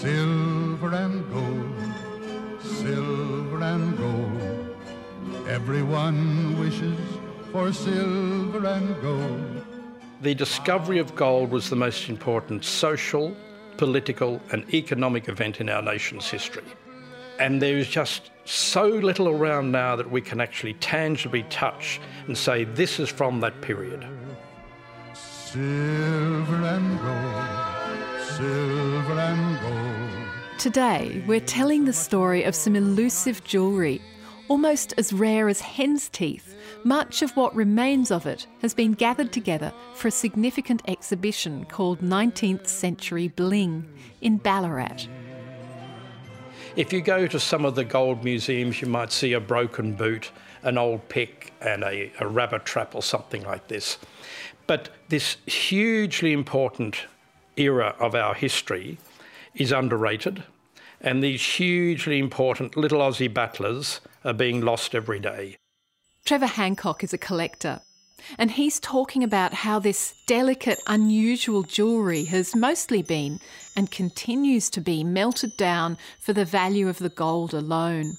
silver and gold, silver and gold. Everyone wishes for silver and gold. The discovery of gold was the most important social, political, and economic event in our nation's history. And there is just so little around now that we can actually tangibly touch and say this is from that period. Silver and gold, silver. Today, we're telling the story of some elusive jewellery, almost as rare as hen's teeth. Much of what remains of it has been gathered together for a significant exhibition called 19th Century Bling in Ballarat. If you go to some of the gold museums, you might see a broken boot, an old pick, and a, a rabbit trap or something like this. But this hugely important era of our history is underrated, and these hugely important little Aussie battlers are being lost every day. Trevor Hancock is a collector, and he's talking about how this delicate, unusual jewellery has mostly been and continues to be melted down for the value of the gold alone.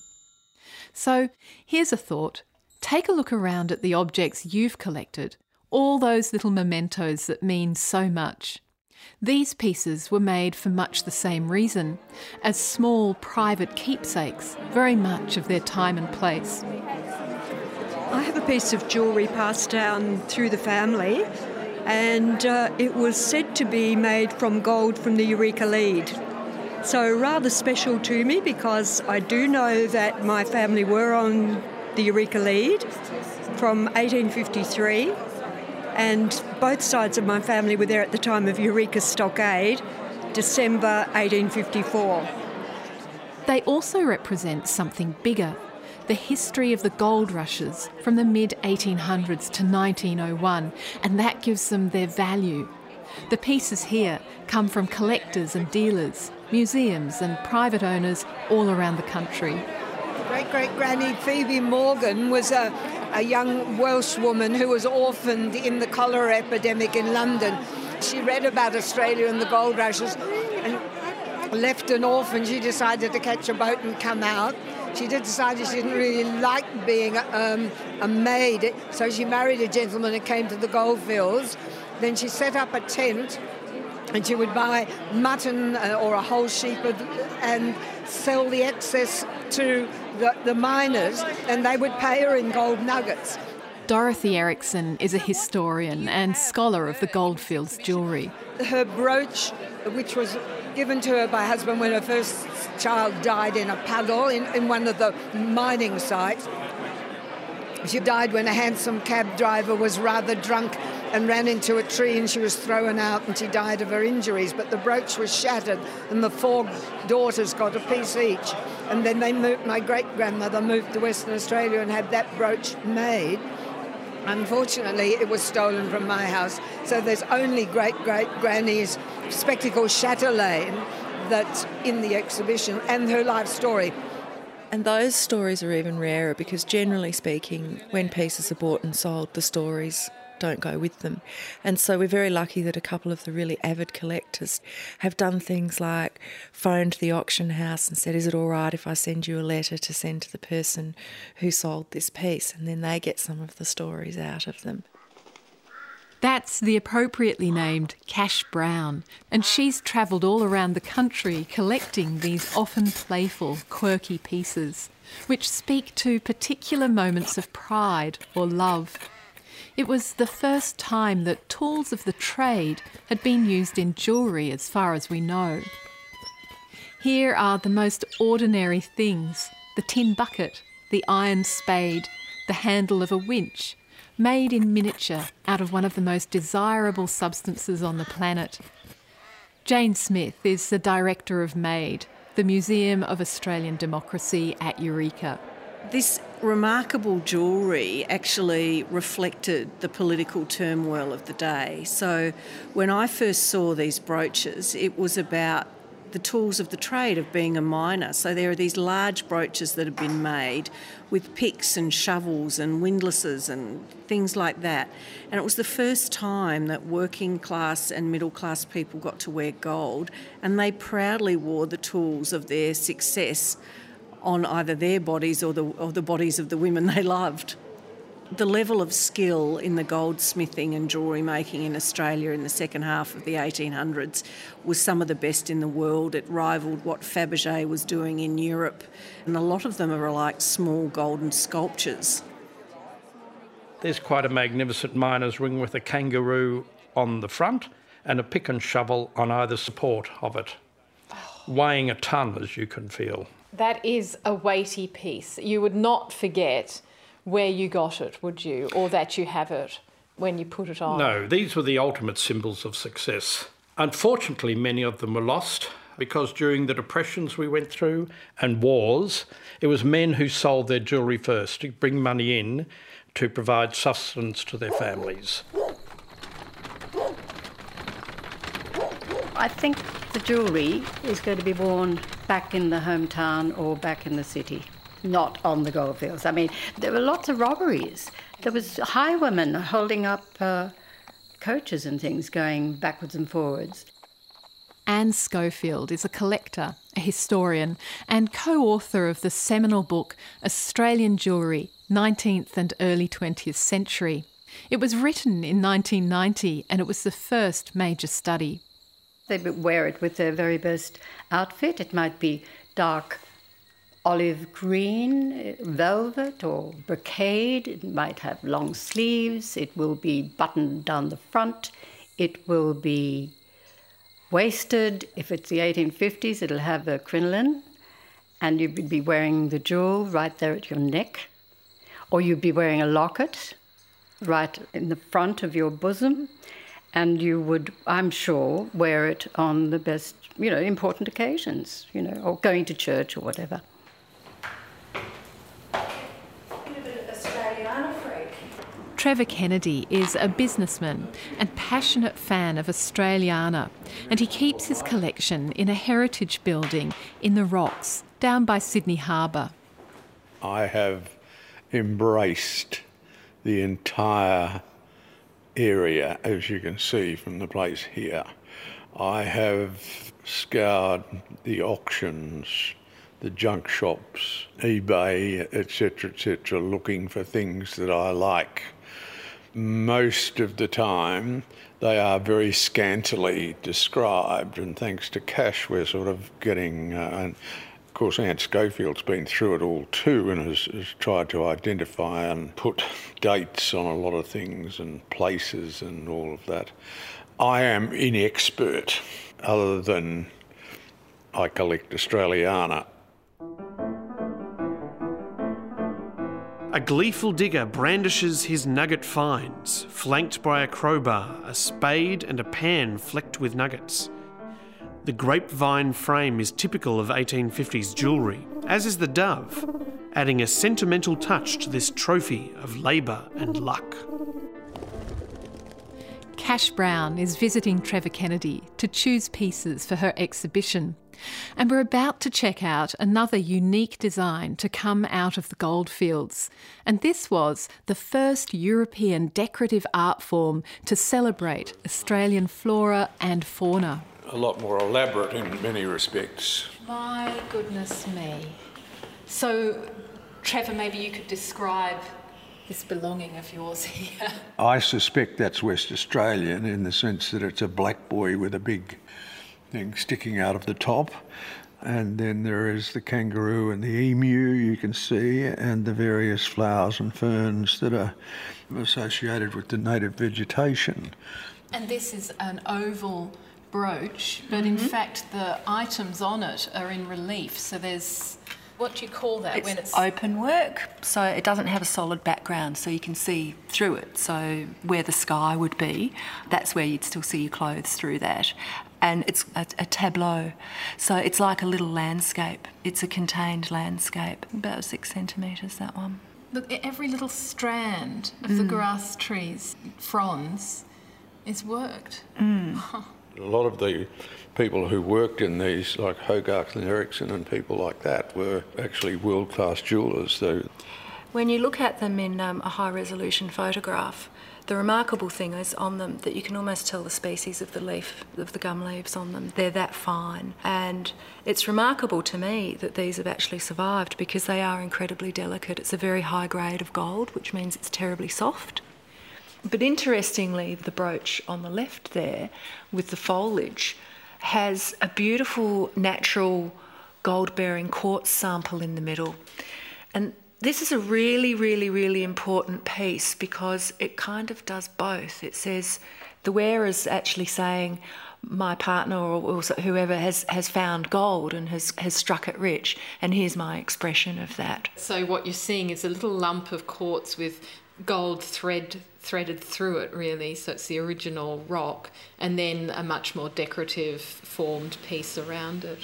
So here's a thought take a look around at the objects you've collected all those little mementos that mean so much. These pieces were made for much the same reason, as small private keepsakes, very much of their time and place. I have a piece of jewellery passed down through the family, and uh, it was said to be made from gold from the Eureka lead. So, rather special to me because I do know that my family were on the Eureka lead from 1853 and both sides of my family were there at the time of Eureka Stockade, December 1854. They also represent something bigger the history of the gold rushes from the mid 1800s to 1901, and that gives them their value. The pieces here come from collectors and dealers, museums, and private owners all around the country. Great great granny Phoebe Morgan was a a young Welsh woman who was orphaned in the cholera epidemic in London. She read about Australia and the gold rushes and left an orphan. She decided to catch a boat and come out. She did decide she didn't really like being um, a maid, so she married a gentleman and came to the goldfields. Then she set up a tent and she would buy mutton uh, or a whole sheep and sell the excess to the, the miners, and they would pay her in gold nuggets. Dorothy Erickson is a historian and scholar of the Goldfields jewellery. Her brooch, which was given to her by her husband when her first child died in a puddle in, in one of the mining sites. She died when a hansom cab driver was rather drunk and ran into a tree and she was thrown out and she died of her injuries. But the brooch was shattered and the four daughters got a piece each. And then they moved, my great grandmother moved to Western Australia and had that brooch made. Unfortunately, it was stolen from my house. So there's only great great granny's spectacle chatelaine that's in the exhibition and her life story. And those stories are even rarer because, generally speaking, when pieces are bought and sold, the stories don't go with them. And so we're very lucky that a couple of the really avid collectors have done things like phoned the auction house and said, Is it all right if I send you a letter to send to the person who sold this piece? And then they get some of the stories out of them. That's the appropriately named Cash Brown, and she's travelled all around the country collecting these often playful, quirky pieces, which speak to particular moments of pride or love. It was the first time that tools of the trade had been used in jewellery, as far as we know. Here are the most ordinary things the tin bucket, the iron spade, the handle of a winch, made in miniature out of one of the most desirable substances on the planet. Jane Smith is the director of MADE, the Museum of Australian Democracy at Eureka. This remarkable jewellery actually reflected the political turmoil of the day. So when I first saw these brooches, it was about the tools of the trade of being a miner. So there are these large brooches that have been made with picks and shovels and windlasses and things like that. And it was the first time that working class and middle class people got to wear gold, and they proudly wore the tools of their success on either their bodies or the, or the bodies of the women they loved the level of skill in the goldsmithing and jewellery making in Australia in the second half of the 1800s was some of the best in the world. It rivalled what Fabergé was doing in Europe, and a lot of them are like small golden sculptures. There's quite a magnificent miner's ring with a kangaroo on the front and a pick and shovel on either support of it, weighing a ton, as you can feel. That is a weighty piece. You would not forget where you got it, would you? Or that you have it when you put it on? No, these were the ultimate symbols of success. Unfortunately, many of them were lost because during the depressions we went through and wars, it was men who sold their jewellery first to bring money in to provide sustenance to their families. I think the jewellery is going to be worn back in the hometown or back in the city not on the goldfields. I mean, there were lots of robberies. There was highwaymen holding up uh, coaches and things going backwards and forwards. Anne Schofield is a collector, a historian, and co author of the seminal book Australian Jewellery, 19th and Early 20th Century. It was written in 1990 and it was the first major study. They wear it with their very best outfit. It might be dark olive green velvet or brocade. It might have long sleeves. It will be buttoned down the front. It will be waisted. If it's the 1850s, it'll have a crinoline. And you'd be wearing the jewel right there at your neck. Or you'd be wearing a locket right in the front of your bosom. And you would, I'm sure, wear it on the best, you know, important occasions, you know, or going to church or whatever. Trevor Kennedy is a businessman and passionate fan of Australiana, and he keeps his collection in a heritage building in the rocks down by Sydney Harbour. I have embraced the entire area, as you can see from the place here. I have scoured the auctions, the junk shops, eBay, etc., etc., looking for things that I like most of the time they are very scantily described, and thanks to Cash, we're sort of getting. Uh, course, Anne Schofield's been through it all too and has, has, tried to identify and put dates on a lot of things and places and all of that. I am inexpert, other than I collect Australiana. A gleeful digger brandishes his nugget finds, flanked by a crowbar, a spade, and a pan flecked with nuggets. The grapevine frame is typical of 1850s jewellery, as is the dove, adding a sentimental touch to this trophy of labour and luck. Cash Brown is visiting Trevor Kennedy to choose pieces for her exhibition. And we're about to check out another unique design to come out of the goldfields. And this was the first European decorative art form to celebrate Australian flora and fauna. A lot more elaborate in many respects. My goodness me. So, Trevor, maybe you could describe this belonging of yours here. I suspect that's West Australian in the sense that it's a black boy with a big thing sticking out of the top. And then there is the kangaroo and the emu you can see, and the various flowers and ferns that are associated with the native vegetation. And this is an oval brooch, but mm-hmm. in fact the items on it are in relief. So there's what do you call that it's when it's open work? So it doesn't have a solid background, so you can see through it. So where the sky would be, that's where you'd still see your clothes through that and it's a, a, tableau. So it's like a little landscape. It's a contained landscape, about six centimetres, that one. Look, every little strand of mm. the grass trees, fronds, is worked. Mm. A lot of the people who worked in these, like Hogarth and Erichsen and people like that, were actually world class jewellers. So When you look at them in um, a high resolution photograph, the remarkable thing is on them that you can almost tell the species of the leaf, of the gum leaves on them. They're that fine. And it's remarkable to me that these have actually survived because they are incredibly delicate. It's a very high grade of gold, which means it's terribly soft. But interestingly, the brooch on the left there with the foliage has a beautiful natural gold bearing quartz sample in the middle. And this is a really, really, really important piece because it kind of does both. It says the wearer's actually saying, my partner or whoever has, has found gold and has, has struck it rich, and here's my expression of that. So what you're seeing is a little lump of quartz with gold thread threaded through it really so it's the original rock and then a much more decorative formed piece around it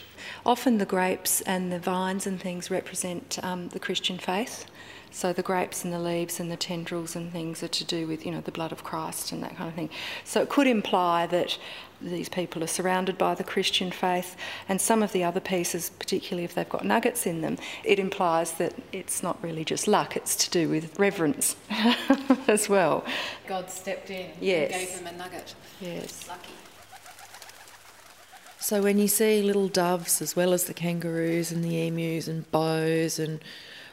Often the grapes and the vines and things represent um, the Christian faith. So the grapes and the leaves and the tendrils and things are to do with, you know, the blood of Christ and that kind of thing. So it could imply that these people are surrounded by the Christian faith. And some of the other pieces, particularly if they've got nuggets in them, it implies that it's not really just luck, it's to do with reverence as well. god stepped in Yes. and gave them a nugget Yes. lucky So when you see little doves, as well as the kangaroos and the emus and bows and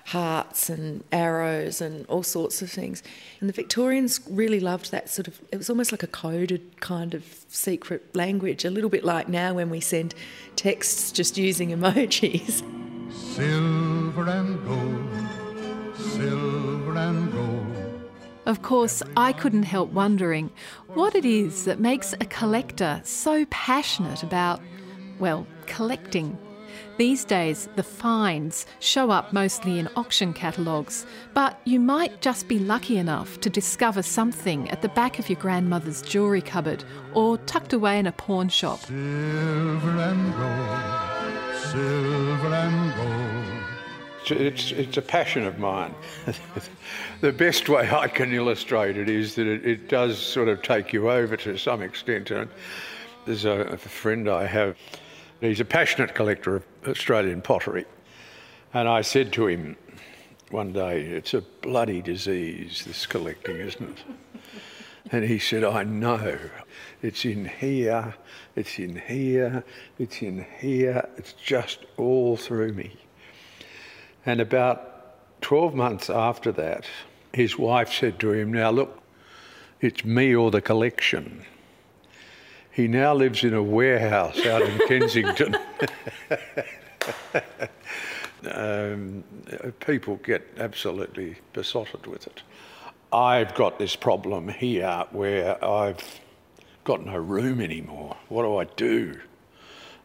hearts and arrows and all sorts of things, and the Victorians really loved that sort of. It was almost like a coded kind of secret language, a little bit like now when we send texts just using emojis. Silver and gold, silver and gold. Of course, I couldn't help wondering what it is that makes a collector so passionate about, well, collecting. These days, the finds show up mostly in auction catalogues, but you might just be lucky enough to discover something at the back of your grandmother's jewellery cupboard or tucked away in a pawn shop. Silver and gold, silver and gold. It's, it's a passion of mine. the best way I can illustrate it is that it, it does sort of take you over to some extent. And there's a, a friend I have, he's a passionate collector of Australian pottery. And I said to him one day, It's a bloody disease, this collecting, isn't it? And he said, I know. It's in here, it's in here, it's in here, it's just all through me. And about 12 months after that, his wife said to him, Now look, it's me or the collection. He now lives in a warehouse out in Kensington. um, people get absolutely besotted with it. I've got this problem here where I've got no room anymore. What do I do?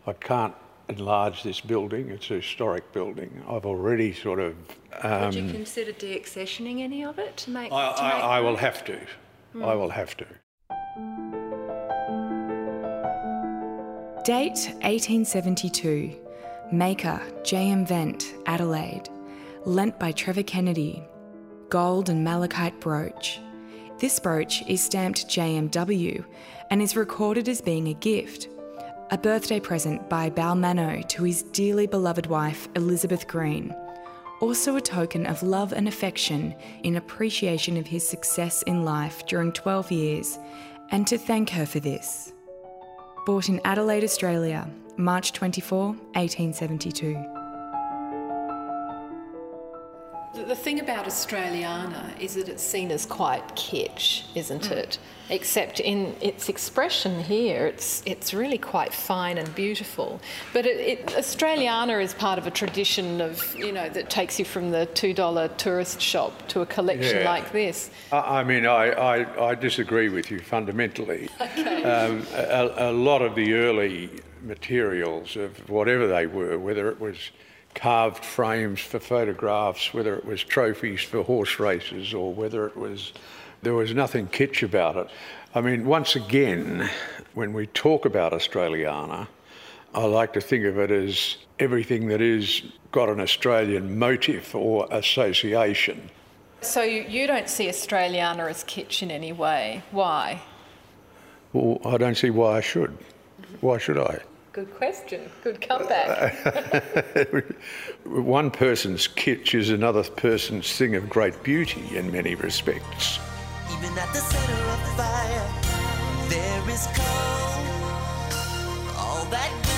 I can't enlarge this building. It's a historic building. I've already sort of. Um, Would you consider deaccessioning any of it to make? I, to make I will have to. I will have to. Date 1872. Maker J.M. Wendt, Adelaide. Lent by Trevor Kennedy. Gold and malachite brooch. This brooch is stamped JMW and is recorded as being a gift. A birthday present by Balmano to his dearly beloved wife Elizabeth Green. Also a token of love and affection in appreciation of his success in life during 12 years and to thank her for this. Bought in Adelaide, Australia, March 24, 1872. The, thing about Australiana is that it's seen as quite kitsch, isn't it? Except in its expression here, it's it's really quite fine and beautiful. But it, it, Australiana is part of a tradition of you know that takes you from the two dollar tourist shop to a collection Yeah. like this. I, I mean, I, I, I disagree with you fundamentally. Um, a, a lot of the early materials of whatever they were, whether it was carved frames for photographs, whether it was trophies for horse races, or whether it was, there was nothing kitsch about it. I mean, once again, when we talk about Australiana, I like to think of it as everything that is got an Australian motive or association. So you, you don't see Australiana as kitsch in any way. Why? Well, I don't see why I should. Why should I? Good question. Good comeback. One person's kitsch is another person's thing of great beauty in many respects. Even at the center of the fire, there is cold. All that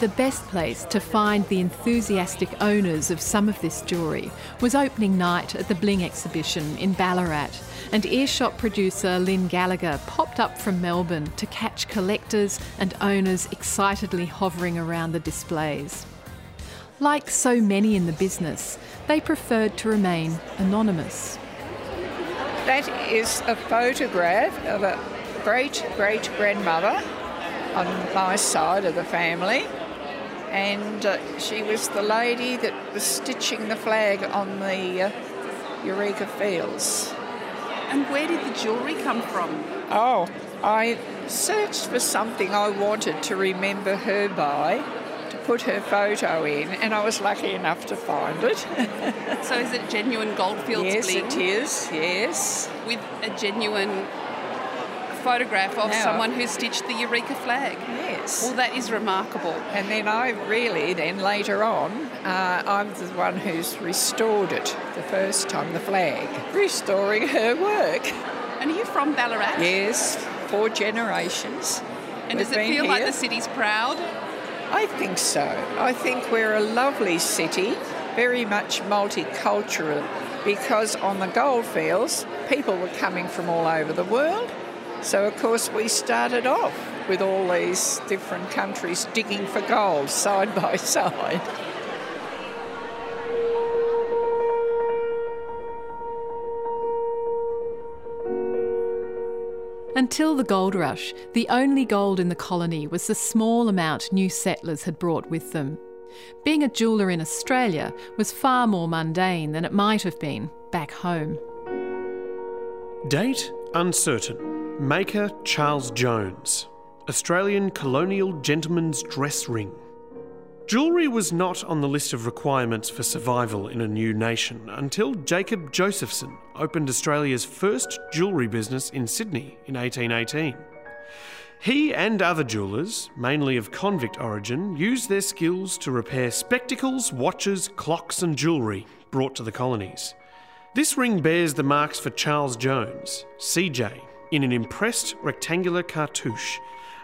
The best place to find the enthusiastic owners of some of this jewellery was opening night at the Bling exhibition in Ballarat, and earshot producer Lynn Gallagher popped up from Melbourne to catch collectors and owners excitedly hovering around the displays. Like so many in the business, they preferred to remain anonymous. That is a photograph of a great great grandmother on my side of the family and uh, she was the lady that was stitching the flag on the uh, Eureka Fields. And where did the jewellery come from? Oh, I searched for something I wanted to remember her by, to put her photo in, and I was lucky enough to find it. so is it genuine Goldfields yes, bling? Yes, it is, yes. With a genuine photograph of now, someone who stitched the Eureka flag. Yes. Well, that is remarkable. And then I really, then later on, uh, I'm the one who's restored it the first time, the flag, restoring her work. And are you from Ballarat? Yes, four generations. And does it feel here. like the city's proud? I think so. I think we're a lovely city, very much multicultural, because on the goldfields, people were coming from all over the world. So, of course, we started off with all these different countries digging for gold side by side. Until the gold rush, the only gold in the colony was the small amount new settlers had brought with them. Being a jeweller in Australia was far more mundane than it might have been back home. Date uncertain. Maker Charles Jones. Australian colonial gentleman's dress ring. Jewellery was not on the list of requirements for survival in a new nation until Jacob Josephson opened Australia's first jewellery business in Sydney in 1818. He and other jewellers, mainly of convict origin, used their skills to repair spectacles, watches, clocks, and jewellery brought to the colonies. This ring bears the marks for Charles Jones, CJ, in an impressed rectangular cartouche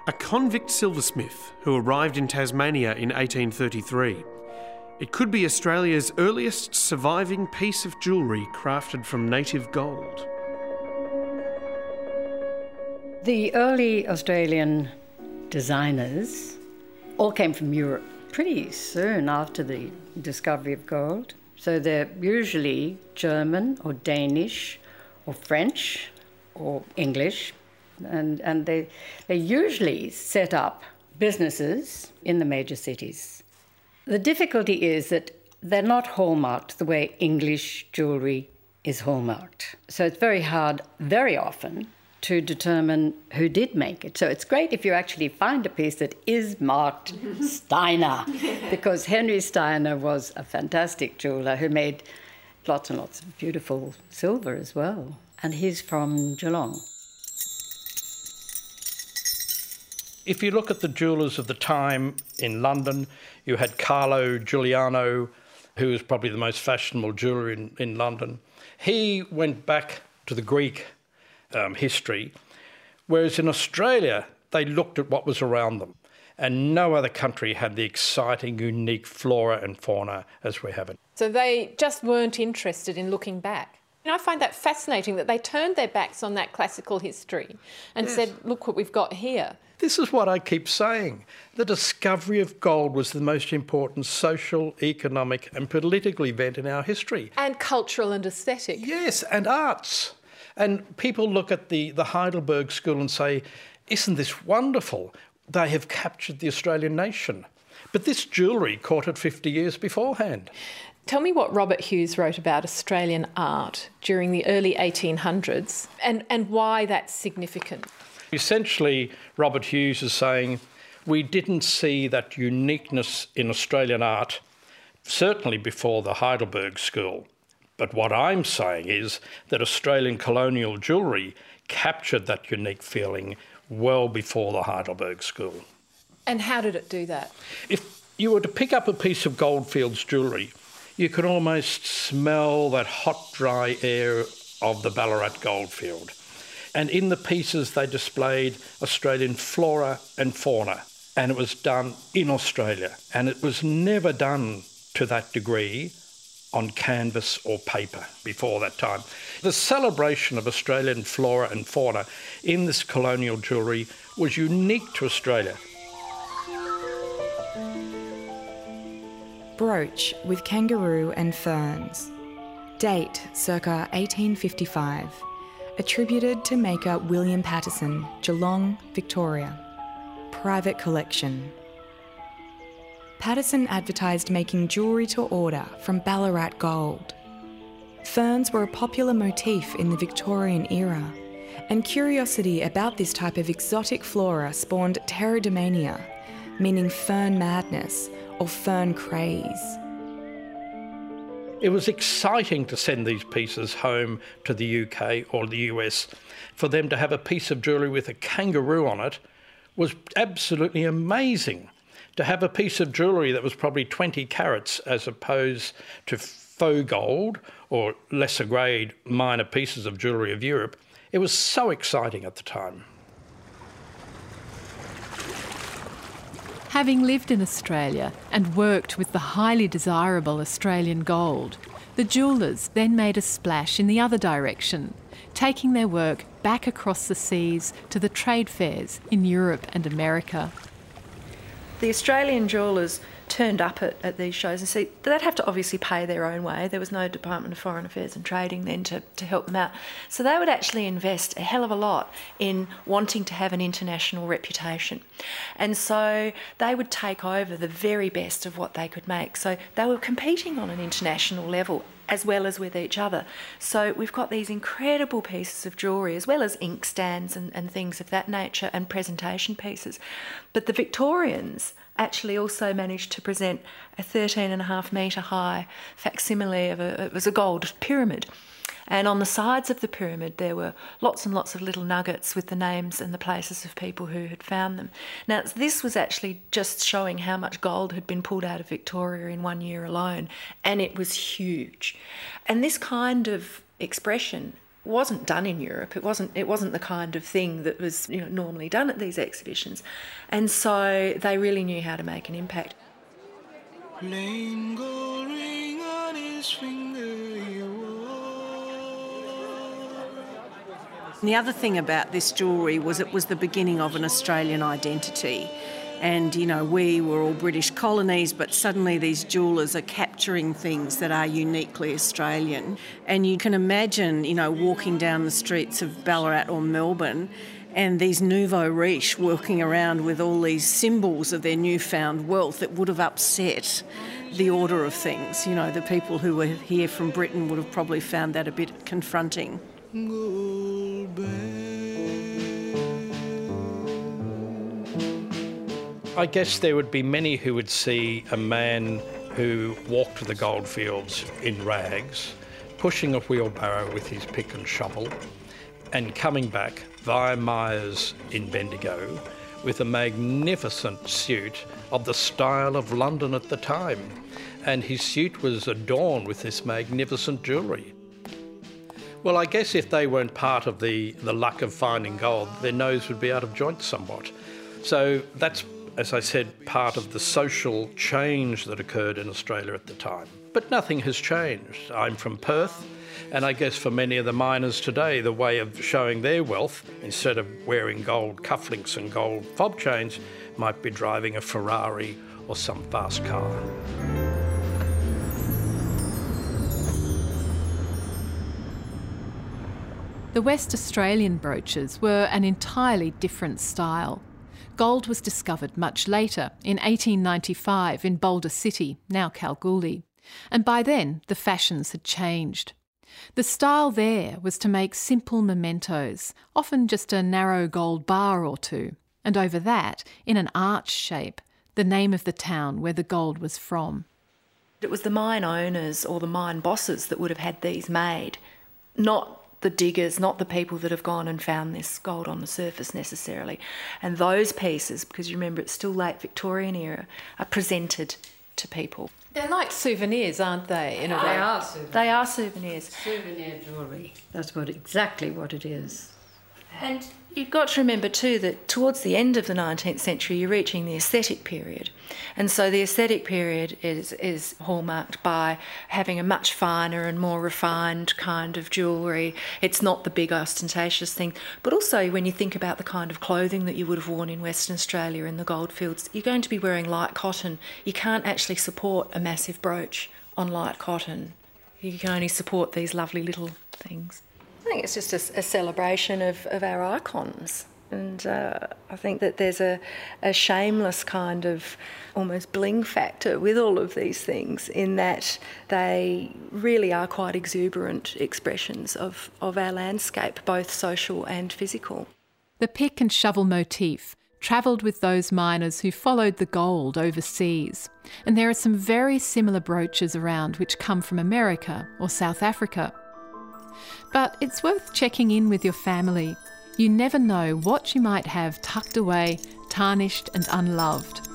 a convict silversmith who arrived in Tasmania in 1833. It could be Australia's earliest surviving piece of jewellery crafted from native gold. The early Australian designers all came from Europe pretty soon after the discovery of gold. So they're usually German or Danish or French or English and, and they, they usually set up businesses in the major cities. The difficulty is that they're not hallmarked the way English jewellery is hallmarked. So it's very hard, very often, to determine who did make it. So it's great if you actually find a piece that is marked Steiner, because Henry Steiner was a fantastic jeweller who made lots and lots of beautiful silver as well. And he's from Geelong. If you look at the jewellers of the time in London, you had Carlo Giuliano, who was probably the most fashionable jeweller in, in London. He went back to the Greek um, history, whereas in Australia, they looked at what was around them. And no other country had the exciting, unique flora and fauna as we have it. So they just weren't interested in looking back. And I find that fascinating that they turned their backs on that classical history and yes. said, look what we've got here. This is what I keep saying. The discovery of gold was the most important social, economic, and political event in our history. And cultural and aesthetic. Yes, and arts. And people look at the, the Heidelberg School and say, Isn't this wonderful? They have captured the Australian nation. But this jewellery caught it 50 years beforehand. Tell me what Robert Hughes wrote about Australian art during the early 1800s and, and why that's significant. Essentially, Robert Hughes is saying we didn't see that uniqueness in Australian art, certainly before the Heidelberg School. But what I'm saying is that Australian colonial jewellery captured that unique feeling well before the Heidelberg School. And how did it do that? If you were to pick up a piece of Goldfields jewellery, you could almost smell that hot, dry air of the Ballarat goldfield. And in the pieces, they displayed Australian flora and fauna. And it was done in Australia. And it was never done to that degree on canvas or paper before that time. The celebration of Australian flora and fauna in this colonial jewellery was unique to Australia. Brooch with kangaroo and ferns. Date circa 1855. Attributed to maker William Patterson, Geelong, Victoria. Private collection. Patterson advertised making jewellery to order from Ballarat gold. Ferns were a popular motif in the Victorian era, and curiosity about this type of exotic flora spawned pteridomania, meaning fern madness or fern craze. It was exciting to send these pieces home to the UK or the US. For them to have a piece of jewellery with a kangaroo on it was absolutely amazing. To have a piece of jewellery that was probably 20 carats as opposed to faux gold or lesser grade minor pieces of jewellery of Europe, it was so exciting at the time. Having lived in Australia and worked with the highly desirable Australian gold, the jewellers then made a splash in the other direction, taking their work back across the seas to the trade fairs in Europe and America. The Australian jewellers turned up at, at these shows and see they'd have to obviously pay their own way. There was no Department of Foreign Affairs and Trading then to, to help them out. So they would actually invest a hell of a lot in wanting to have an international reputation. And so they would take over the very best of what they could make. So they were competing on an international level as well as with each other. So we've got these incredible pieces of jewellery, as well as inkstands and, and things of that nature, and presentation pieces. But the Victorians actually also managed to present a 13 and a half metre high facsimile of a, it was a gold pyramid. And on the sides of the pyramid, there were lots and lots of little nuggets with the names and the places of people who had found them. Now, this was actually just showing how much gold had been pulled out of Victoria in one year alone, and it was huge. And this kind of expression wasn't done in Europe. It wasn't it wasn't the kind of thing that was you know normally done at these exhibitions, and so they really knew how to make an impact. The other thing about this jewellery was it was the beginning of an Australian identity. And, you know, we were all British colonies, but suddenly these jewellers are capturing things that are uniquely Australian. And you can imagine, you know, walking down the streets of Ballarat or Melbourne and these nouveau riche walking around with all these symbols of their newfound wealth that would have upset the order of things. You know, the people who were here from Britain would have probably found that a bit confronting. I guess there would be many who would see a man who walked the goldfields in rags, pushing a wheelbarrow with his pick and shovel, and coming back via Myers in Bendigo with a magnificent suit of the style of London at the time. And his suit was adorned with this magnificent jewellery. Well, I guess if they weren't part of the, the luck of finding gold, their nose would be out of joint somewhat. So that's as I said, part of the social change that occurred in Australia at the time. But nothing has changed. I'm from Perth, and I guess for many of the miners today, the way of showing their wealth, instead of wearing gold cufflinks and gold fob chains, might be driving a Ferrari or some fast car. The West Australian brooches were an entirely different style. Gold was discovered much later, in 1895, in Boulder City, now Kalgoorlie, and by then the fashions had changed. The style there was to make simple mementos, often just a narrow gold bar or two, and over that, in an arch shape, the name of the town where the gold was from. It was the mine owners or the mine bosses that would have had these made, not the diggers, not the people that have gone and found this gold on the surface necessarily. And those pieces, because you remember it's still late Victorian era, are presented to people. They're like souvenirs, aren't they? In a They way, are souvenirs. They are souvenirs. Souvenir jewellery. That's what exactly what it is. And you've got to remember too that towards the end of the 19th century, you're reaching the aesthetic period. And so the aesthetic period is, is hallmarked by having a much finer and more refined kind of jewellery. It's not the big ostentatious thing. But also, when you think about the kind of clothing that you would have worn in Western Australia in the goldfields, you're going to be wearing light cotton. You can't actually support a massive brooch on light cotton. You can only support these lovely little things. I think it's just a, a celebration of, of our icons. And uh, I think that there's a, a shameless kind of almost bling factor with all of these things, in that they really are quite exuberant expressions of, of our landscape, both social and physical. The pick and shovel motif travelled with those miners who followed the gold overseas. And there are some very similar brooches around which come from America or South Africa. But it's worth checking in with your family. You never know what you might have tucked away, tarnished, and unloved.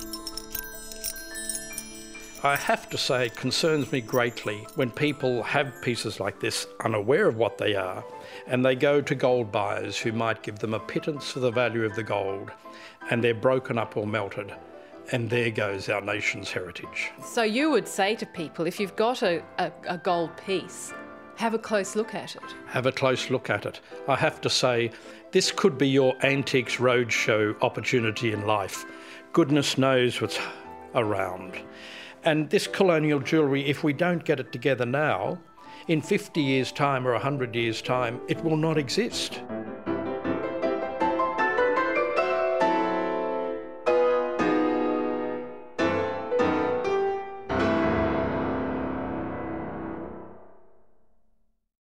I have to say, it concerns me greatly when people have pieces like this unaware of what they are and they go to gold buyers who might give them a pittance for the value of the gold and they're broken up or melted. And there goes our nation's heritage. So you would say to people if you've got a, a, a gold piece, have a close look at it. Have a close look at it. I have to say, this could be your Antiques Roadshow opportunity in life. Goodness knows what's around. And this colonial jewellery, if we don't get it together now, in 50 years' time or 100 years' time, it will not exist.